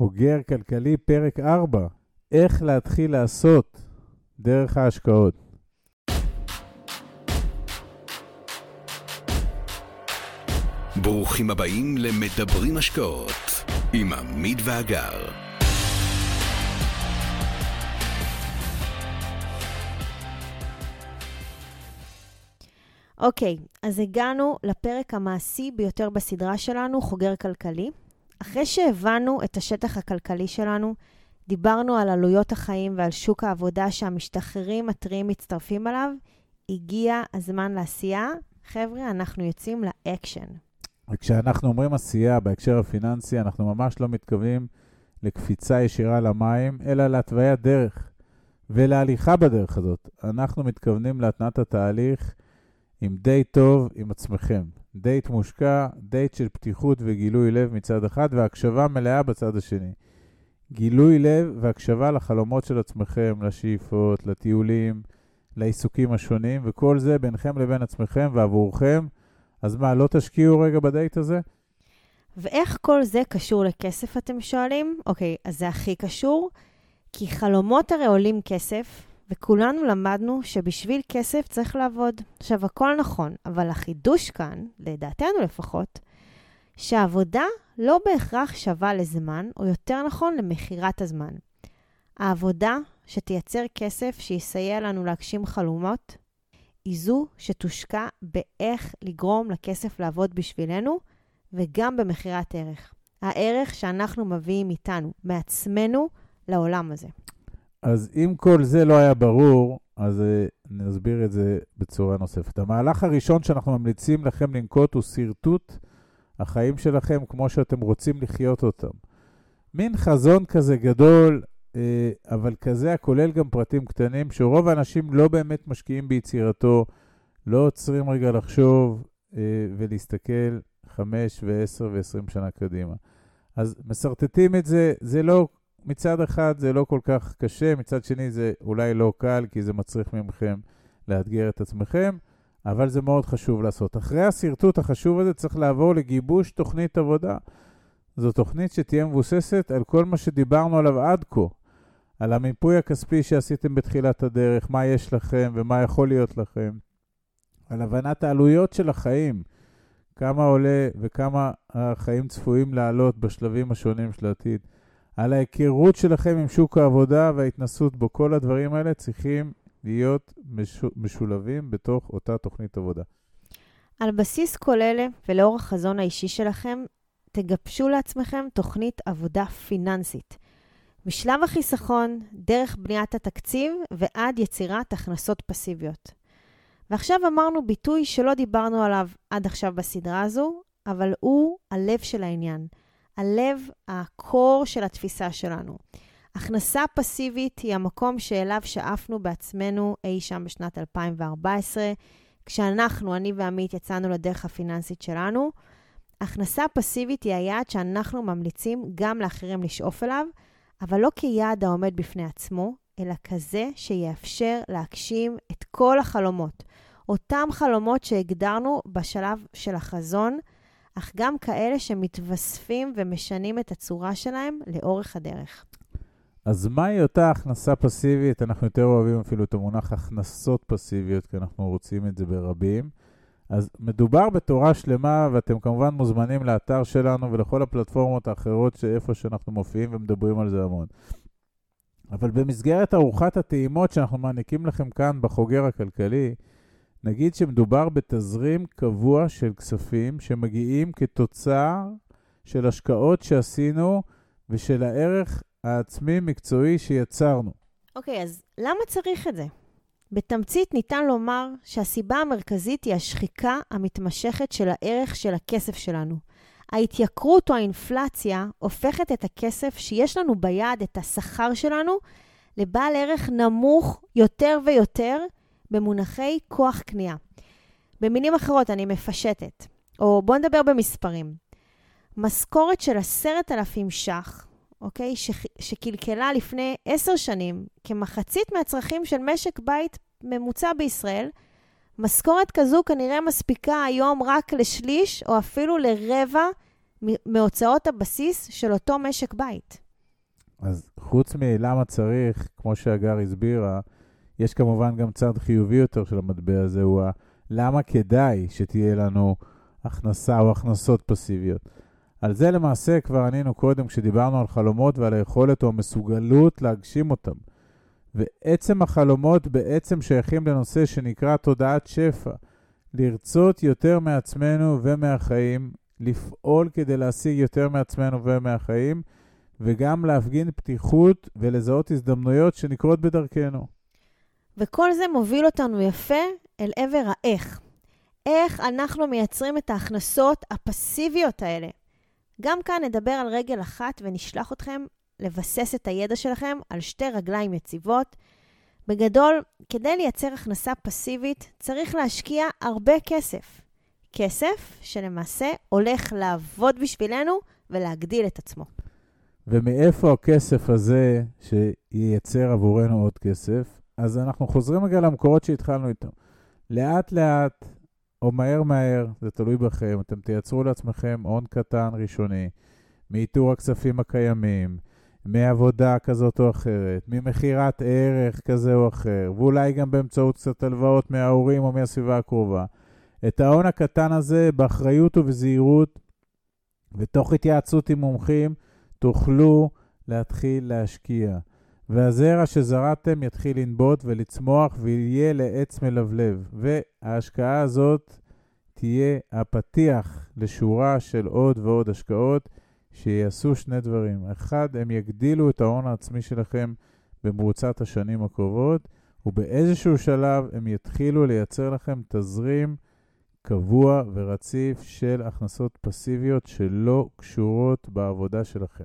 חוגר כלכלי, פרק 4, איך להתחיל לעשות דרך ההשקעות. ברוכים הבאים למדברים השקעות עם עמית ואגר. אוקיי, okay, אז הגענו לפרק המעשי ביותר בסדרה שלנו, חוגר כלכלי. אחרי שהבנו את השטח הכלכלי שלנו, דיברנו על עלויות החיים ועל שוק העבודה שהמשתחררים הטריים מצטרפים עליו, הגיע הזמן לעשייה. חבר'ה, אנחנו יוצאים לאקשן. וכשאנחנו אומרים עשייה בהקשר הפיננסי, אנחנו ממש לא מתכוונים לקפיצה ישירה למים, אלא להתוויית דרך ולהליכה בדרך הזאת. אנחנו מתכוונים להתנעת התהליך עם דייט טוב עם עצמכם. דייט מושקע, דייט של פתיחות וגילוי לב מצד אחד, והקשבה מלאה בצד השני. גילוי לב והקשבה לחלומות של עצמכם, לשאיפות, לטיולים, לעיסוקים השונים, וכל זה ביניכם לבין עצמכם ועבורכם. אז מה, לא תשקיעו רגע בדייט הזה? ואיך כל זה קשור לכסף, אתם שואלים? אוקיי, אז זה הכי קשור, כי חלומות הרי עולים כסף, וכולנו למדנו שבשביל כסף צריך לעבוד. עכשיו, הכל נכון, אבל החידוש כאן, לדעתנו לפחות, שהעבודה לא בהכרח שווה לזמן, או יותר נכון, למכירת הזמן. העבודה שתייצר כסף שיסייע לנו להגשים חלומות, היא זו שתושקע באיך לגרום לכסף לעבוד בשבילנו, וגם במכירת ערך. הערך שאנחנו מביאים איתנו, מעצמנו, לעולם הזה. אז אם כל זה לא היה ברור, אז uh, נסביר את זה בצורה נוספת. המהלך הראשון שאנחנו ממליצים לכם לנקוט הוא שרטוט החיים שלכם כמו שאתם רוצים לחיות אותם. מין חזון כזה גדול, uh, אבל כזה הכולל גם פרטים קטנים, שרוב האנשים לא באמת משקיעים ביצירתו, לא עוצרים רגע לחשוב uh, ולהסתכל חמש ועשר ועשרים שנה קדימה. אז מסרטטים את זה, זה לא מצד אחד זה לא כל כך קשה, מצד שני זה אולי לא קל, כי זה מצריך ממכם לאתגר את עצמכם, אבל זה מאוד חשוב לעשות. אחרי השרטוט החשוב הזה צריך לעבור לגיבוש תוכנית עבודה. זו תוכנית שתהיה מבוססת על כל מה שדיברנו עליו עד כה, על המיפוי הכספי שעשיתם בתחילת הדרך, מה יש לכם ומה יכול להיות לכם, על הבנת העלויות של החיים, כמה עולה וכמה החיים צפויים לעלות בשלבים השונים של העתיד. על ההיכרות שלכם עם שוק העבודה וההתנסות בו. כל הדברים האלה צריכים להיות משולבים בתוך אותה תוכנית עבודה. על בסיס כל אלה ולאור החזון האישי שלכם, תגבשו לעצמכם תוכנית עבודה פיננסית. משלב החיסכון, דרך בניית התקציב ועד יצירת הכנסות פסיביות. ועכשיו אמרנו ביטוי שלא דיברנו עליו עד עכשיו בסדרה הזו, אבל הוא הלב של העניין. הלב, הקור של התפיסה שלנו. הכנסה פסיבית היא המקום שאליו שאפנו בעצמנו אי שם בשנת 2014, כשאנחנו, אני ועמית, יצאנו לדרך הפיננסית שלנו. הכנסה פסיבית היא היעד שאנחנו ממליצים גם לאחרים לשאוף אליו, אבל לא כיעד העומד בפני עצמו, אלא כזה שיאפשר להגשים את כל החלומות. אותם חלומות שהגדרנו בשלב של החזון, אך גם כאלה שמתווספים ומשנים את הצורה שלהם לאורך הדרך. אז מהי אותה הכנסה פסיבית? אנחנו יותר אוהבים אפילו את המונח הכנסות פסיביות, כי אנחנו רוצים את זה ברבים. אז מדובר בתורה שלמה, ואתם כמובן מוזמנים לאתר שלנו ולכל הפלטפורמות האחרות שאיפה שאנחנו מופיעים ומדברים על זה המון. אבל במסגרת ארוחת הטעימות שאנחנו מעניקים לכם כאן בחוגר הכלכלי, נגיד שמדובר בתזרים קבוע של כספים שמגיעים כתוצר של השקעות שעשינו ושל הערך העצמי-מקצועי שיצרנו. אוקיי, okay, אז למה צריך את זה? בתמצית ניתן לומר שהסיבה המרכזית היא השחיקה המתמשכת של הערך של הכסף שלנו. ההתייקרות או האינפלציה הופכת את הכסף שיש לנו ביד, את השכר שלנו, לבעל ערך נמוך יותר ויותר, במונחי כוח קנייה. במילים אחרות, אני מפשטת, או בואו נדבר במספרים. משכורת של עשרת אלפים ש"ח, אוקיי, ש- שקלקלה לפני עשר שנים כמחצית מהצרכים של משק בית ממוצע בישראל, משכורת כזו כנראה מספיקה היום רק לשליש או אפילו לרבע מהוצאות הבסיס של אותו משק בית. אז חוץ מלמה צריך, כמו שהגר הסבירה, יש כמובן גם צד חיובי יותר של המטבע הזה, הוא ה... למה כדאי שתהיה לנו הכנסה או הכנסות פסיביות. על זה למעשה כבר ענינו קודם כשדיברנו על חלומות ועל היכולת או המסוגלות להגשים אותם. ועצם החלומות בעצם שייכים לנושא שנקרא תודעת שפע. לרצות יותר מעצמנו ומהחיים, לפעול כדי להשיג יותר מעצמנו ומהחיים, וגם להפגין פתיחות ולזהות הזדמנויות שנקרות בדרכנו. וכל זה מוביל אותנו יפה אל עבר האיך. איך אנחנו מייצרים את ההכנסות הפסיביות האלה. גם כאן נדבר על רגל אחת ונשלח אתכם לבסס את הידע שלכם על שתי רגליים יציבות. בגדול, כדי לייצר הכנסה פסיבית צריך להשקיע הרבה כסף. כסף שלמעשה הולך לעבוד בשבילנו ולהגדיל את עצמו. ומאיפה הכסף הזה שייצר עבורנו עוד כסף? אז אנחנו חוזרים רגע למקורות שהתחלנו איתם. לאט לאט, או מהר מהר, זה תלוי בכם, אתם תייצרו לעצמכם הון קטן ראשוני, מאיתור הכספים הקיימים, מעבודה כזאת או אחרת, ממכירת ערך כזה או אחר, ואולי גם באמצעות קצת הלוואות מההורים או מהסביבה הקרובה. את ההון הקטן הזה באחריות ובזהירות, ותוך התייעצות עם מומחים, תוכלו להתחיל להשקיע. והזרע שזרעתם יתחיל לנבוט ולצמוח ויהיה לעץ מלבלב. וההשקעה הזאת תהיה הפתיח לשורה של עוד ועוד השקעות שיעשו שני דברים. אחד, הם יגדילו את ההון העצמי שלכם במרוצת השנים הקרובות, ובאיזשהו שלב הם יתחילו לייצר לכם תזרים קבוע ורציף של הכנסות פסיביות שלא קשורות בעבודה שלכם.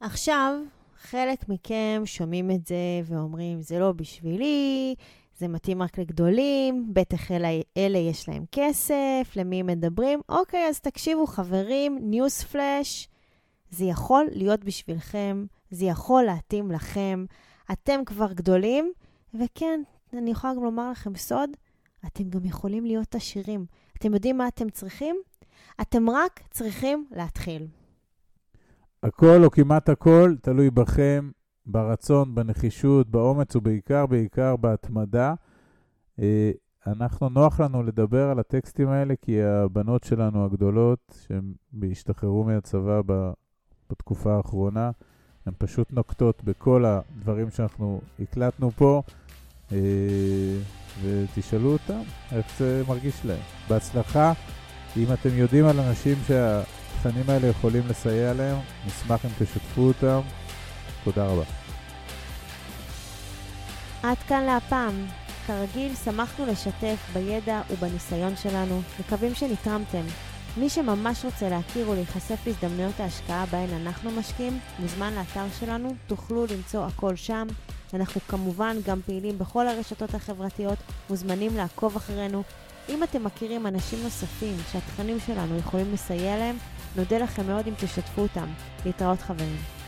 עכשיו, חלק מכם שומעים את זה ואומרים, זה לא בשבילי, זה מתאים רק לגדולים, בטח אלה, אלה יש להם כסף, למי הם מדברים? אוקיי, אז תקשיבו, חברים, ניוס פלאש, זה יכול להיות בשבילכם, זה יכול להתאים לכם, אתם כבר גדולים, וכן, אני יכולה גם לומר לכם סוד, אתם גם יכולים להיות עשירים. אתם יודעים מה אתם צריכים? אתם רק צריכים להתחיל. הכל או כמעט הכל תלוי בכם, ברצון, בנחישות, באומץ ובעיקר, בעיקר בהתמדה. אה, אנחנו, נוח לנו לדבר על הטקסטים האלה כי הבנות שלנו הגדולות, שהן השתחררו מהצבא בתקופה האחרונה, הן פשוט נוקטות בכל הדברים שאנחנו הקלטנו פה, אה, ותשאלו אותם איך זה מרגיש להם. בהצלחה, אם אתם יודעים על אנשים שה... התכנים האלה יכולים לסייע להם, נשמח אם תשתפו אותם. תודה רבה. עד כאן להפעם. כרגיל, שמחנו לשתף בידע ובניסיון שלנו, מקווים שנתרמתם. מי שממש רוצה להכיר ולהיחשף להזדמנויות ההשקעה בהן אנחנו משקיעים, מוזמן לאתר שלנו, תוכלו למצוא הכל שם. אנחנו כמובן גם פעילים בכל הרשתות החברתיות, מוזמנים לעקוב אחרינו. אם אתם מכירים אנשים נוספים שהתכנים שלנו יכולים לסייע להם, נודה לכם מאוד אם תשתפו אותם. להתראות חברים.